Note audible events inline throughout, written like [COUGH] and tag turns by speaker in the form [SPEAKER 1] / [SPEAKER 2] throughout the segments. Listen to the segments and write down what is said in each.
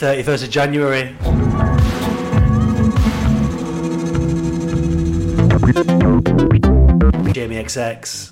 [SPEAKER 1] 31st of January. Jamie XX.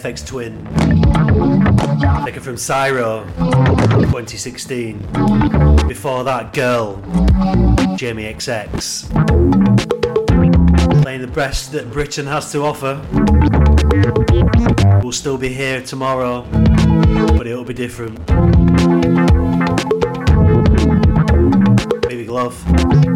[SPEAKER 2] Aphex Twin. Taken from Syro 2016. Before that, Girl, Jamie XX. Playing the best that Britain has to offer. We'll still be here tomorrow, but it'll be different. Baby Glove.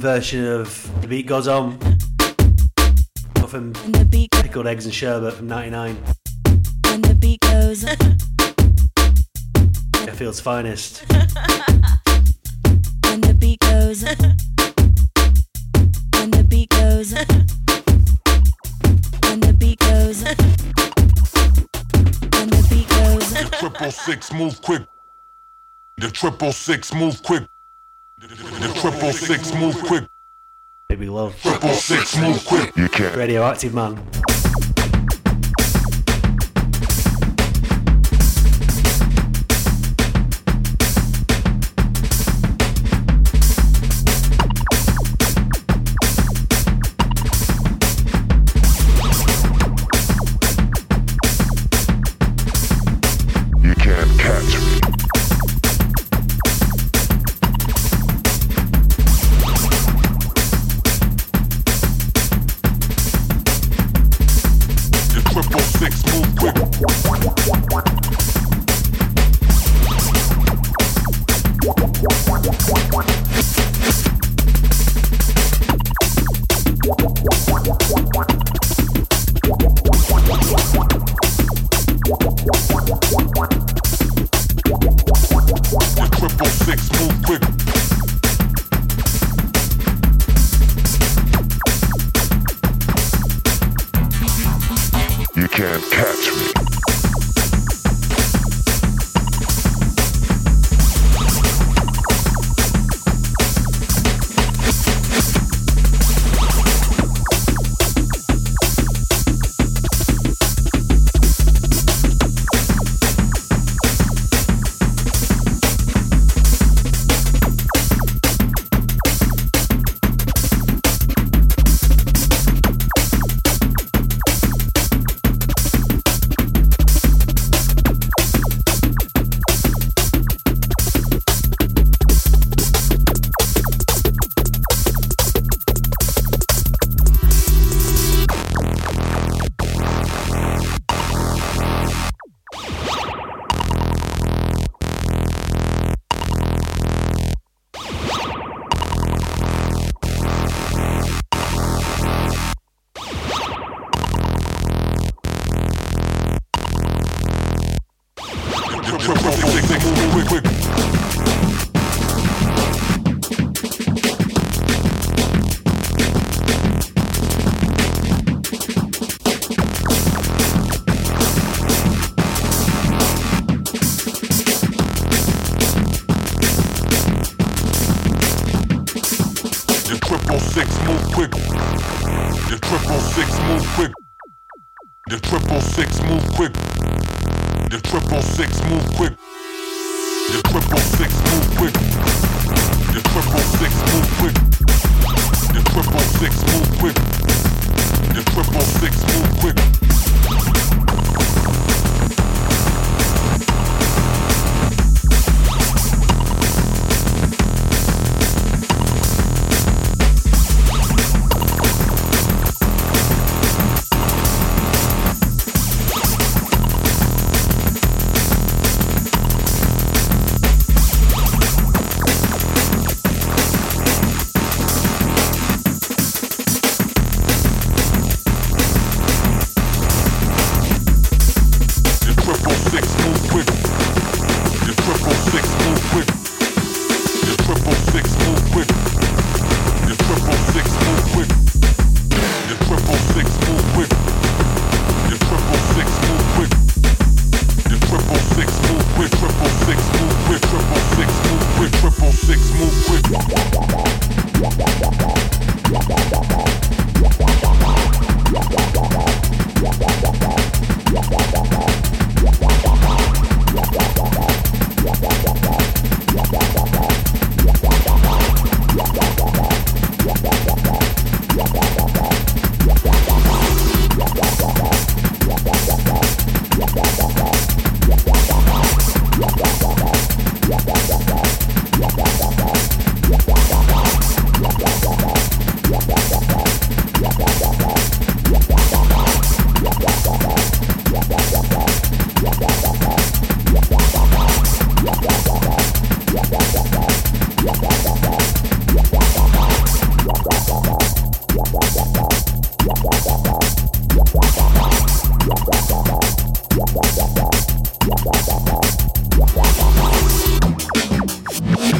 [SPEAKER 2] Version of The Beat Goes On. From Pickled Eggs and Sherbet from 99.
[SPEAKER 3] And the beat goes
[SPEAKER 2] Sheffield's finest. [LAUGHS]
[SPEAKER 3] and the beat goes and the beat goes and the beat goes and the beat goes
[SPEAKER 1] The triple six move quick. The triple six move quick. The triple six move quick.
[SPEAKER 2] Baby love.
[SPEAKER 1] Triple six move quick. You can't.
[SPEAKER 2] Radioactive man.
[SPEAKER 4] Can't catch me.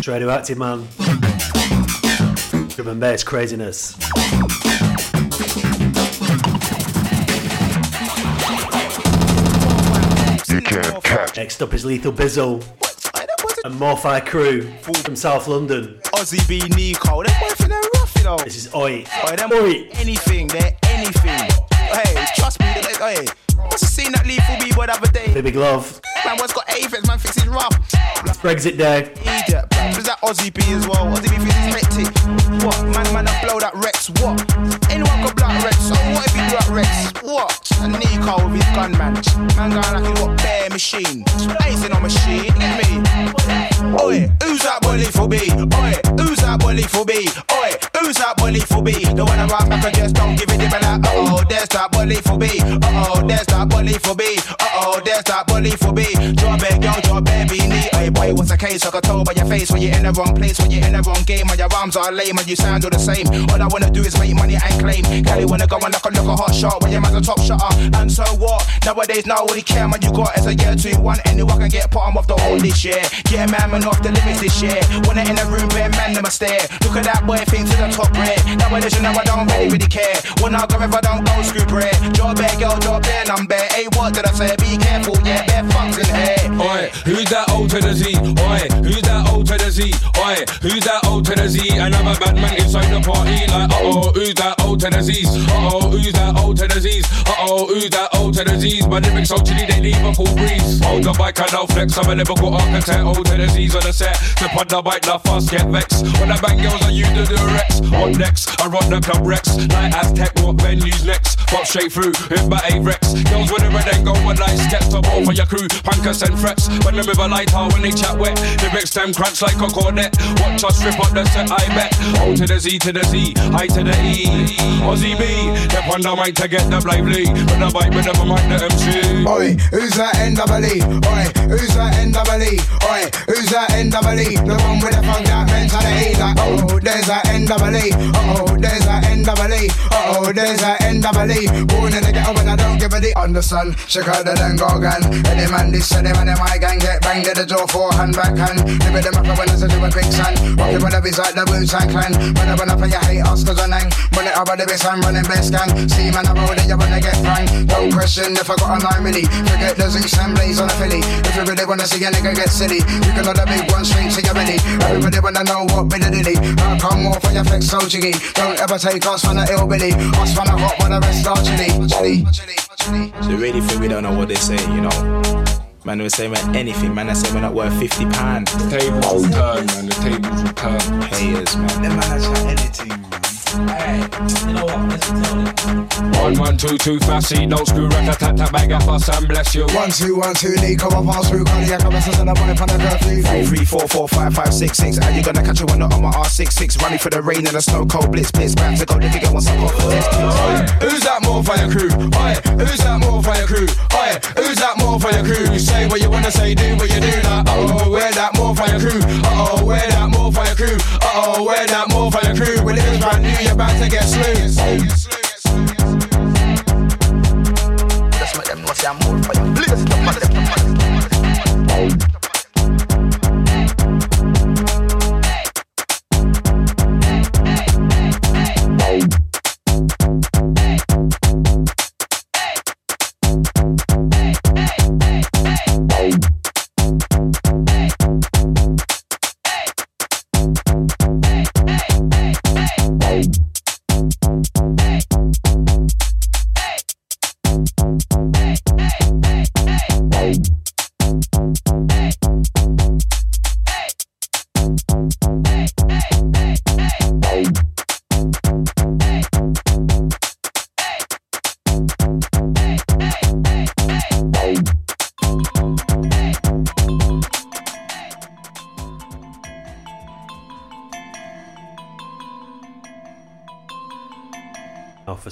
[SPEAKER 1] Radioactive man. Drum and bass craziness.
[SPEAKER 4] You can't catch.
[SPEAKER 1] Next up is Lethal Bizzle and More Fire Crew from South London.
[SPEAKER 5] Ozzy B Neeko, them boys they're rough, you know.
[SPEAKER 1] This is Oi.
[SPEAKER 5] Oi, them
[SPEAKER 1] Oi.
[SPEAKER 5] anything, they're anything. Hey, trust me, they, hey, must have seen that Lethal B boy the other day.
[SPEAKER 1] Big Love.
[SPEAKER 5] Man, what's got aphids, man thinks he's rough.
[SPEAKER 1] Brexit Day.
[SPEAKER 5] Idiot, was that Ozzy B as well? Ozzy B thinks he's hectic. What? Man, man, I blow that Rex. What? Anyone blow that Rex. So what if he that Rex? What? And Neeko with his gun, man. Man going like he got bare machine. Spacing on machine, get me? Oi, who's that boy for B? Oi, who's that boy for B? Oi, who's that boy for B? The one I run back and just don't give it the like, oh, there's that boy for B. Uh oh, there's that boy for B. Uh oh, there's that boy for B. Draw big, yo, draw baby, knee. Oi, boy, what's K place. I can tell by your face when you're in the wrong place, when you're in the wrong game, and your arms are lame and you sound all the same. All I wanna do is make money and claim. Kelly wanna go and knock a look a hot shot when your man's a top shotter. And so what? Nowadays, nobody care man you got as a year two one. Anyone can get bottom of the hole this year. Yeah, man, man off the limits this year. When in the room, bare man, them a stare. Look at that boy, think to the top red. Nowadays, you know I don't really, really care. When I go if I don't go screw bread. Job bare, girl, job bare, I'm bare. Hey, what did I say? Be careful, yeah, bare fucks in here.
[SPEAKER 6] Oi, who's that old to the Z? Oi, who's that old the Z? Oi, who's that old the Z? Another bad man inside the party, like, uh oh, who's that old the Z's? Uh oh, who's that old the Z's? Uh oh, who's that old the Z's? My lyrics so chilly, they leave a cool breeze. Hold the bike and I'll flex, I'm a Liverpool architect. Old the Z's on the set. Step on the bike, now fast, get vexed. When I bang girls, I use the Durex. What next? I run the club Rex. Like Aztec, what venues next? Pop straight through, hit my A-Rex. Girls with the red and go one night steps up all for your crew. Pankers and frets. When with a light when they chat wet. Lyrics them crunch like a cornet. Watch us rip up the set, I bet. O to the Z to the Z, I to the E. Ozzy B, step on the mic to get the lively. When the bike, with them, I mic the MC.
[SPEAKER 7] Oi, who's that NWE? Oi, who's that NWE? Oi, who's that NWE? The one with the funk that mentality. Like, oh, there's that NWE. Oh, there's that NWE. Oh, there's that NWE. Born in the ghetto when I don't give a D on the sun. The then go gun. Any man this, any man in my gang get banged at the door for hand back hand. Live them up when I say do a quicksand. With the biz like the Wu-Tang Clan. When I run up and you hate us cause I. When it over the best, I'm running best gang. See man, I'm rolling, you wanna get pranked. Don't question if I got a 9 milli. Forget the Zeus and Blaze on a Philly. If you really wanna see a nigga get silly, you can the big one straight to your belly. Everybody wanna know what bit of dilly. How come off for your flex so jiggy? Don't ever take us from the hillbilly. Us from the hot when the rest are chilly. Chilly.
[SPEAKER 8] So they really think we don't know what they say, you know. Man, we say man anything, man. I say we're not worth fifty pound.
[SPEAKER 6] The tables will turn, man. The tables will turn.
[SPEAKER 8] Haters, man.
[SPEAKER 7] Them man that's not anything, man.
[SPEAKER 9] Alright, you know what? Let's tell it.
[SPEAKER 6] One, one, two, two, see, no screw, rat, tat, tat, bag up, us, and bless you.
[SPEAKER 7] One, two, one, two, Lee, come on, pass through, cardiac, I'm a son of a boy, pan a girl, three,
[SPEAKER 8] Three, three, four, four, five, five, six, six. How you gonna catch a one on my R66? Running for the rain and the snow, cold blitz, blitz. Back to go, if you get what's up off for this.
[SPEAKER 6] Who's that more for your crew? Oi, who's that more for your crew? Oi, who's that more for your crew? Say what you wanna say, do what you do. Like, oh, wear that more for your crew. Uh oh, wear that more for your crew. Uh oh, wear that more for your crew. When it's brand new, you're about to get slew.
[SPEAKER 5] Just make them know say I'm more for you.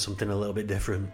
[SPEAKER 10] Something a little bit different.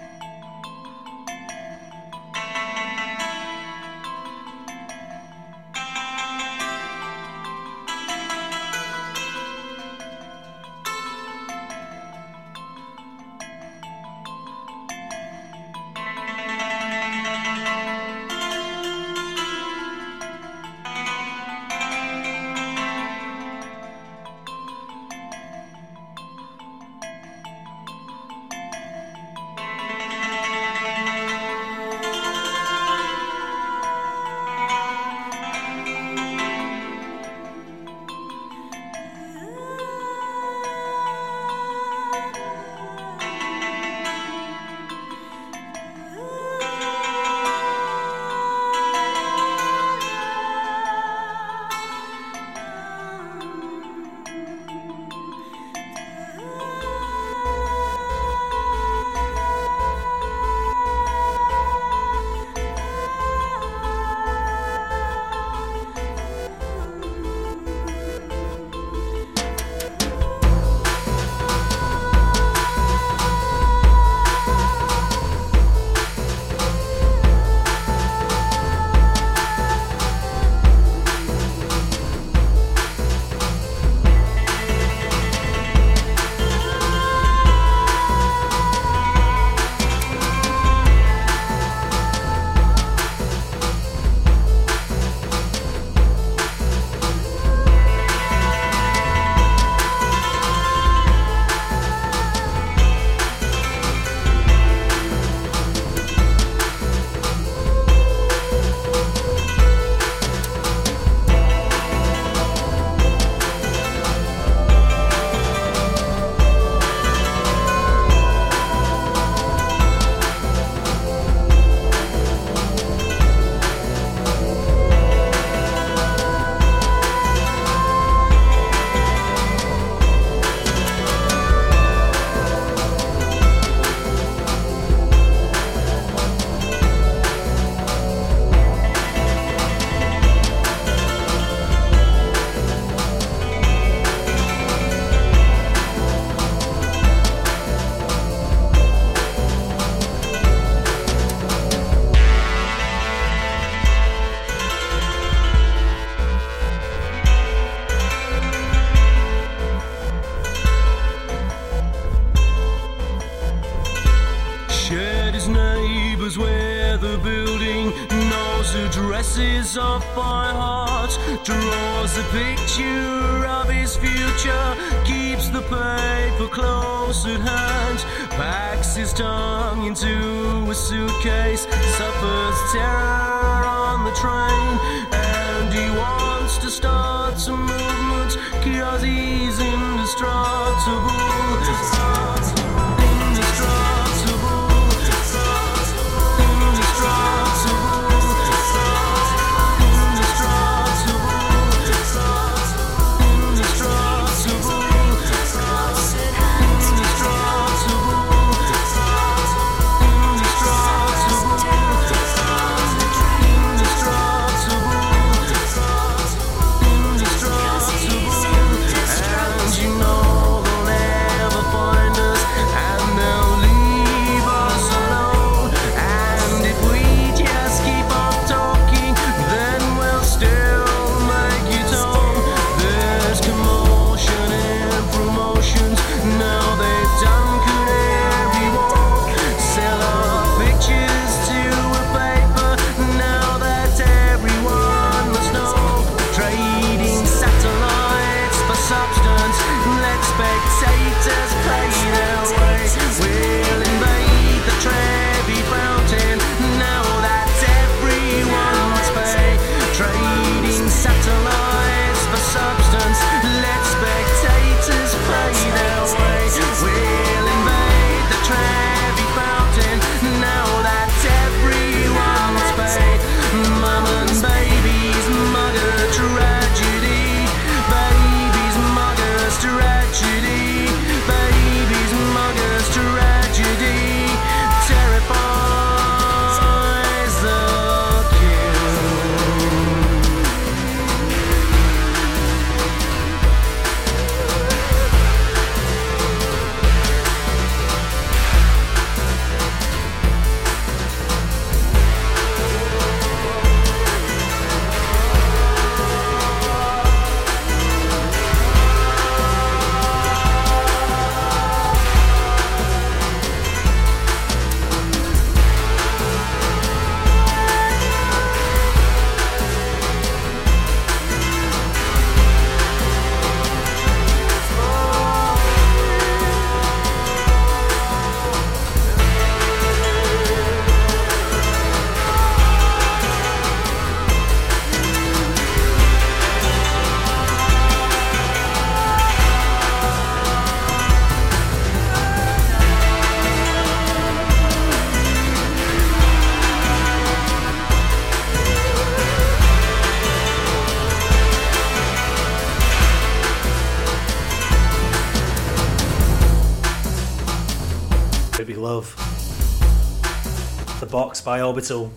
[SPEAKER 1] Box by Orbital.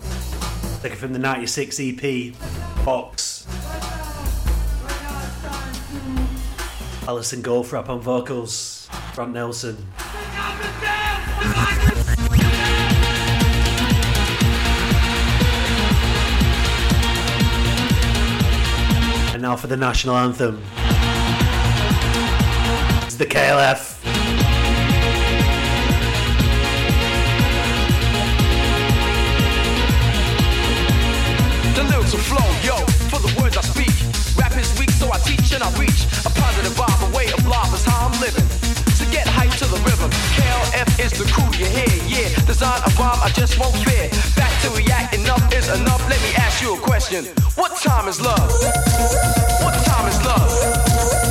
[SPEAKER 1] Taken from the 96 EP Box. Alison Goldfrapp on vocals. Grant Nelson. And now for the national anthem. It's the KLF.
[SPEAKER 11] The flow, yo, for the words I speak. Rap is weak, so I teach and I reach. A positive vibe, a way of life is how I'm living. To get hype to the rhythm, KLF is the crew you hear, yeah. Design a rhyme, I just won't fear. Back to react, enough is enough. Let me ask you a question. What time is love? What time is love?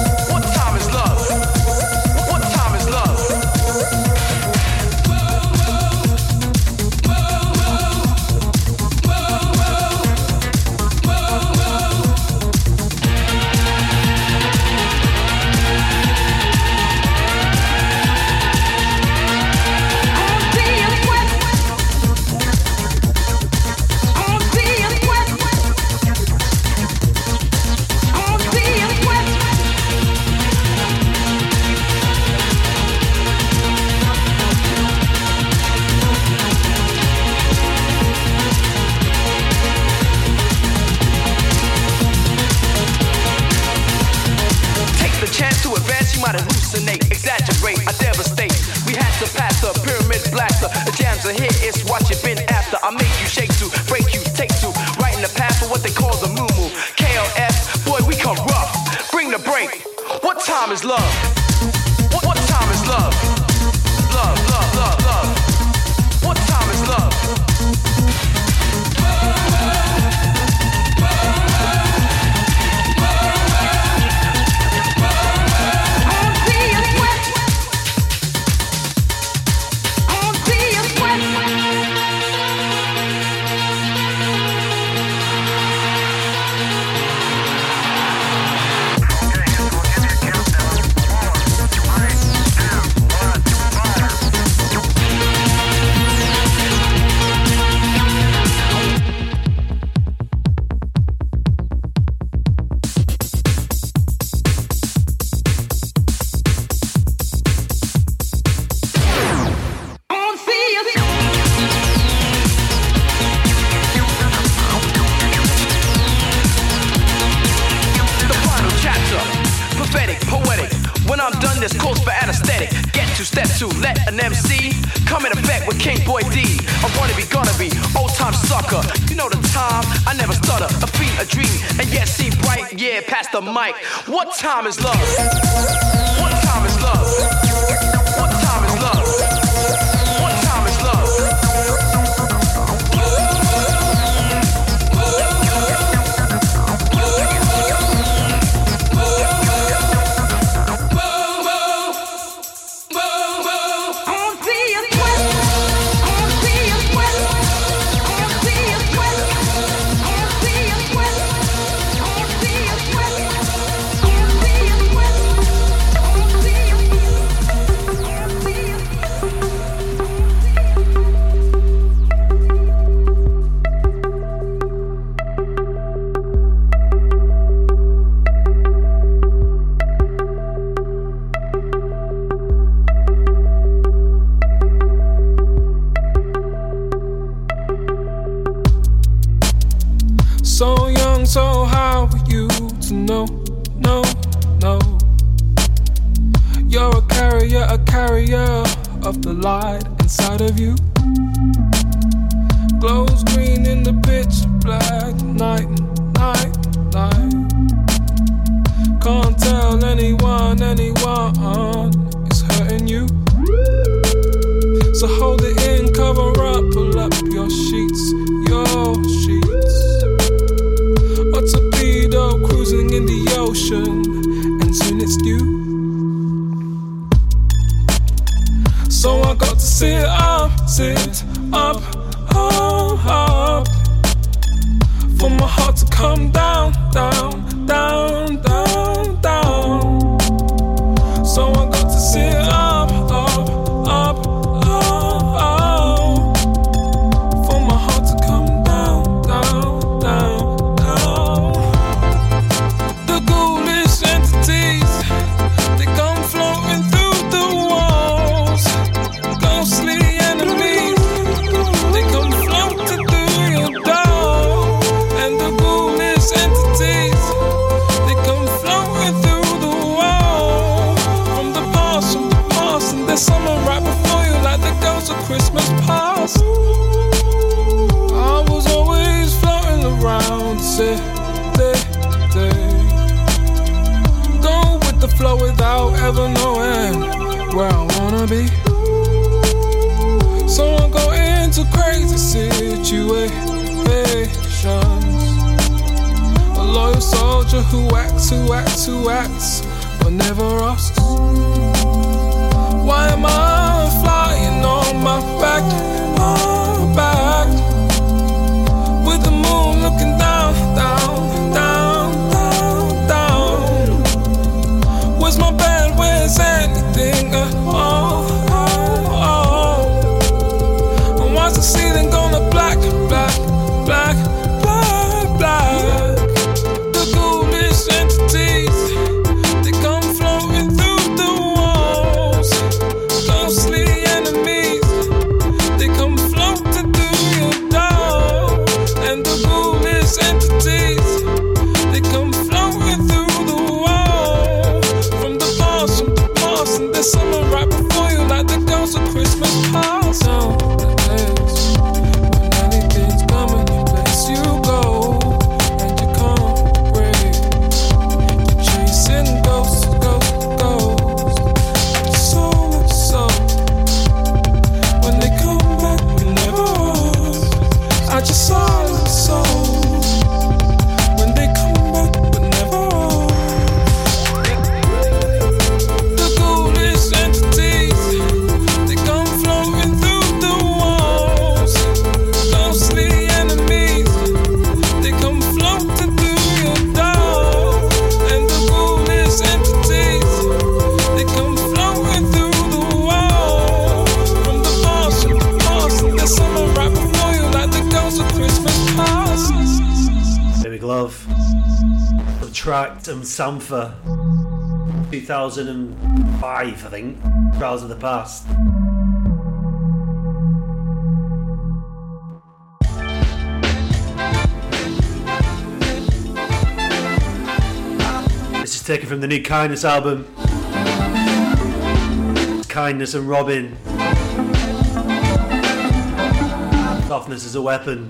[SPEAKER 11] not hallucinate, exaggerate, I devastate. We had to pass the pyramid blaster. The jams are here, it's what you've been after. I make you shake to, break you, take to. Right
[SPEAKER 12] in the path for what they call the Mu Mu. KLF, boy, we come rough. Bring the break. What time is love? time is love.
[SPEAKER 13] where I wanna be. So I'm going into crazy situations. A loyal soldier who acts, who acts, who acts, but never asks Why am I flying on my Love, track and
[SPEAKER 10] Sampha, 2005, I think, Trials of the Past. This is taken from the new Kindness album. Kindness and Robyn. Softness is a weapon.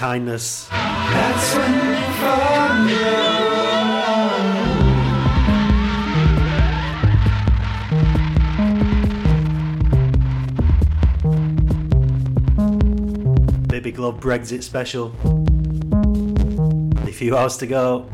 [SPEAKER 14] Kindness.
[SPEAKER 10] That's when you in love.
[SPEAKER 14] Baby Glove Brexit special. A few hours to go.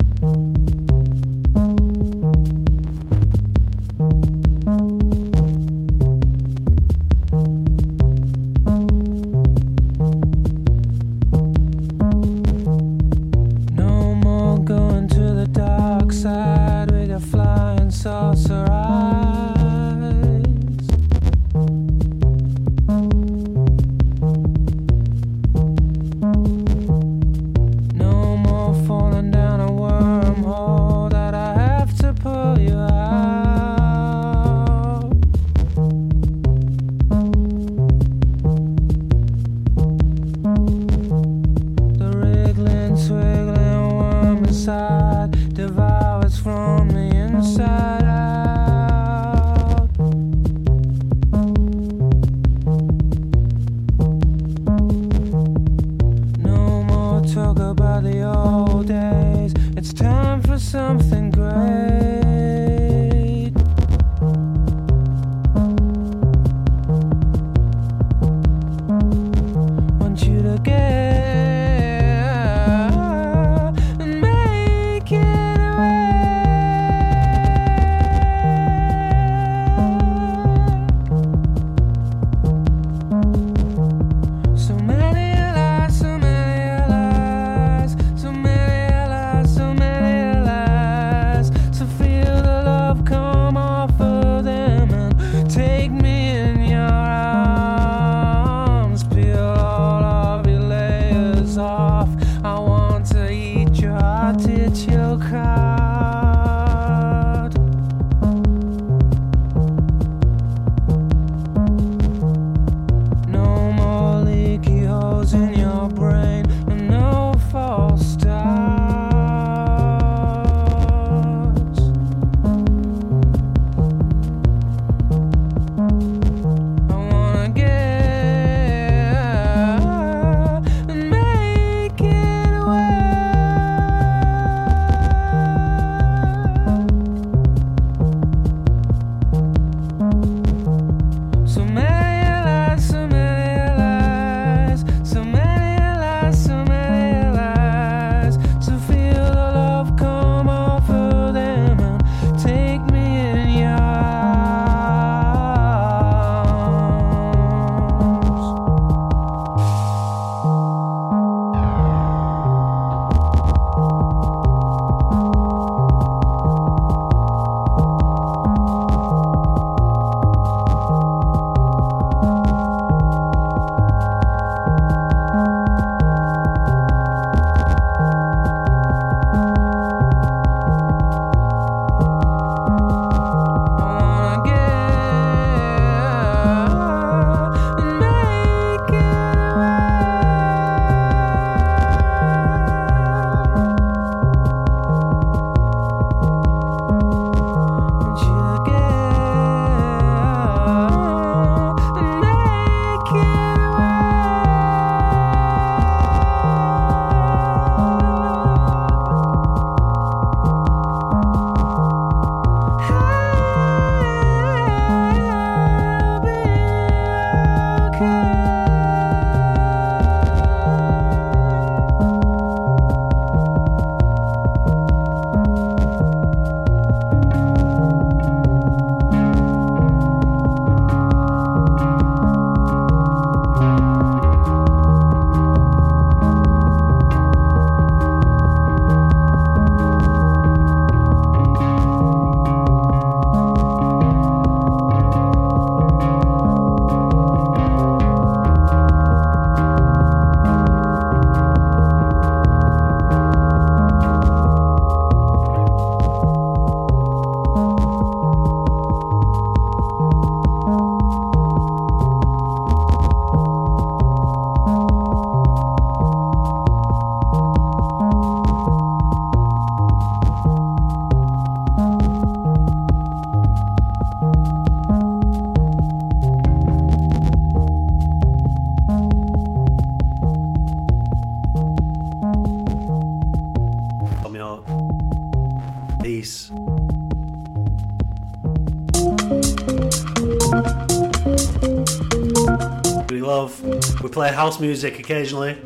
[SPEAKER 1] Play house music occasionally.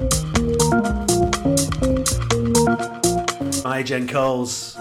[SPEAKER 1] Maya Jane Coles.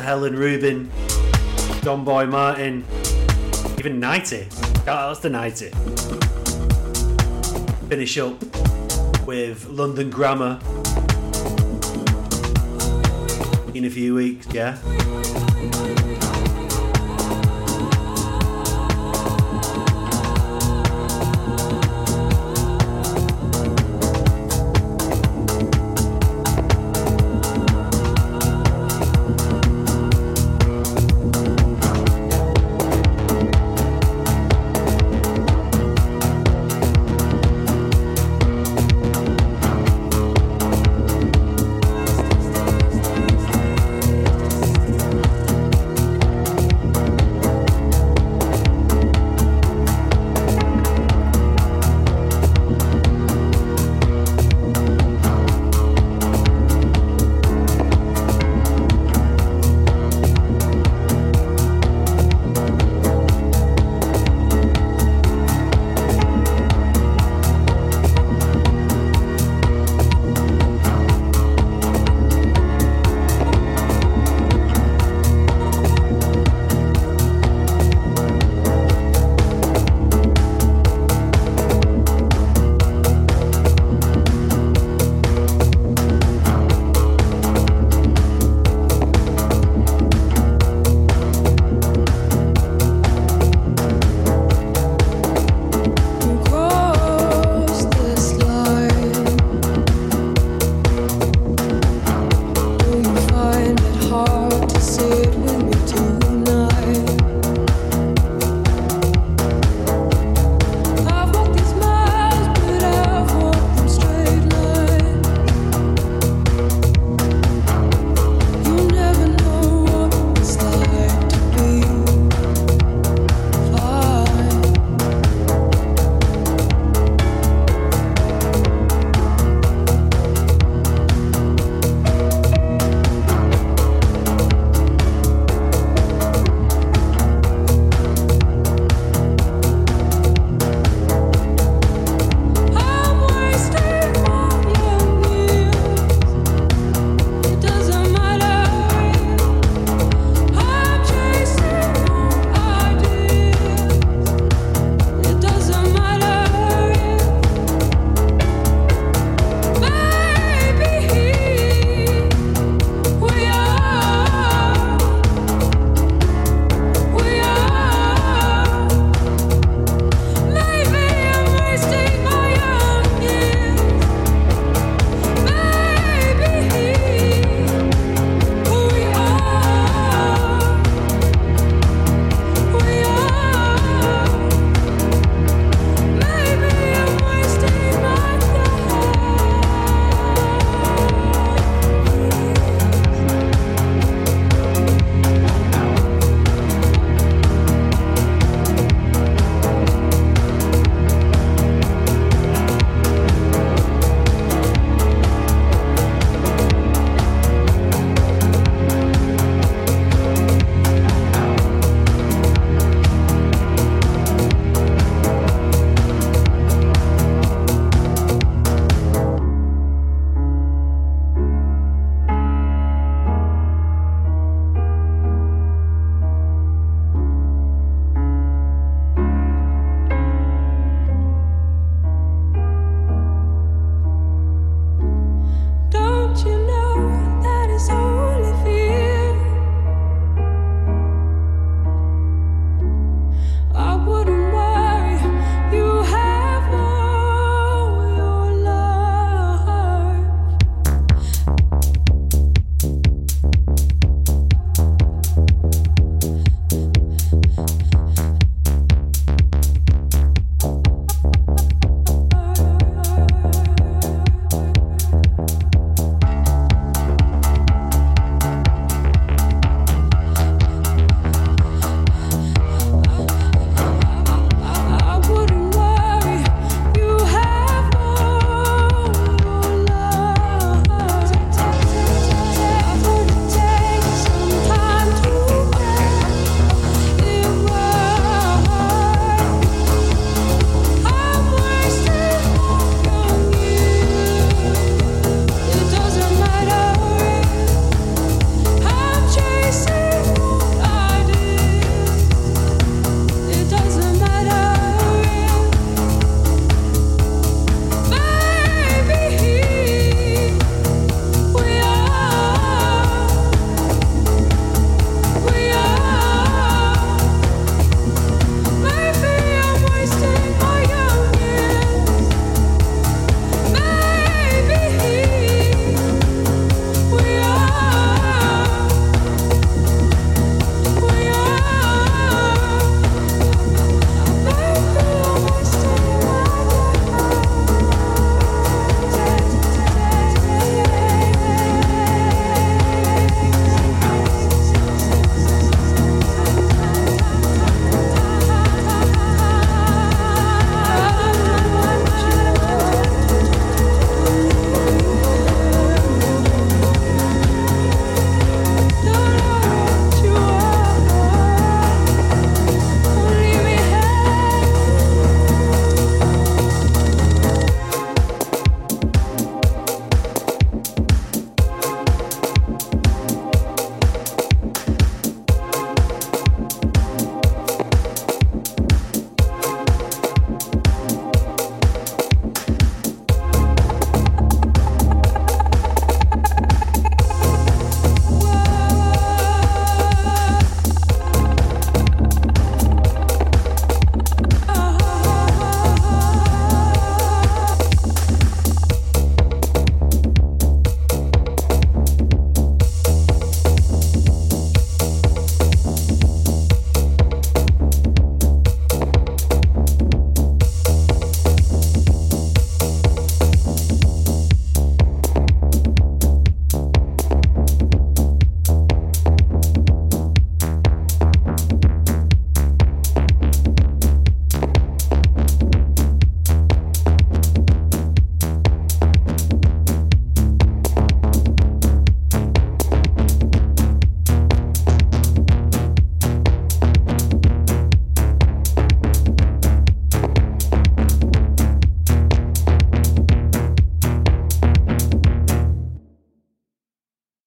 [SPEAKER 1] Helen Rubin, Don Boy Martin, even Nighty. Shout outs to Nighty. Finish up with London Grammar in a few weeks, yeah?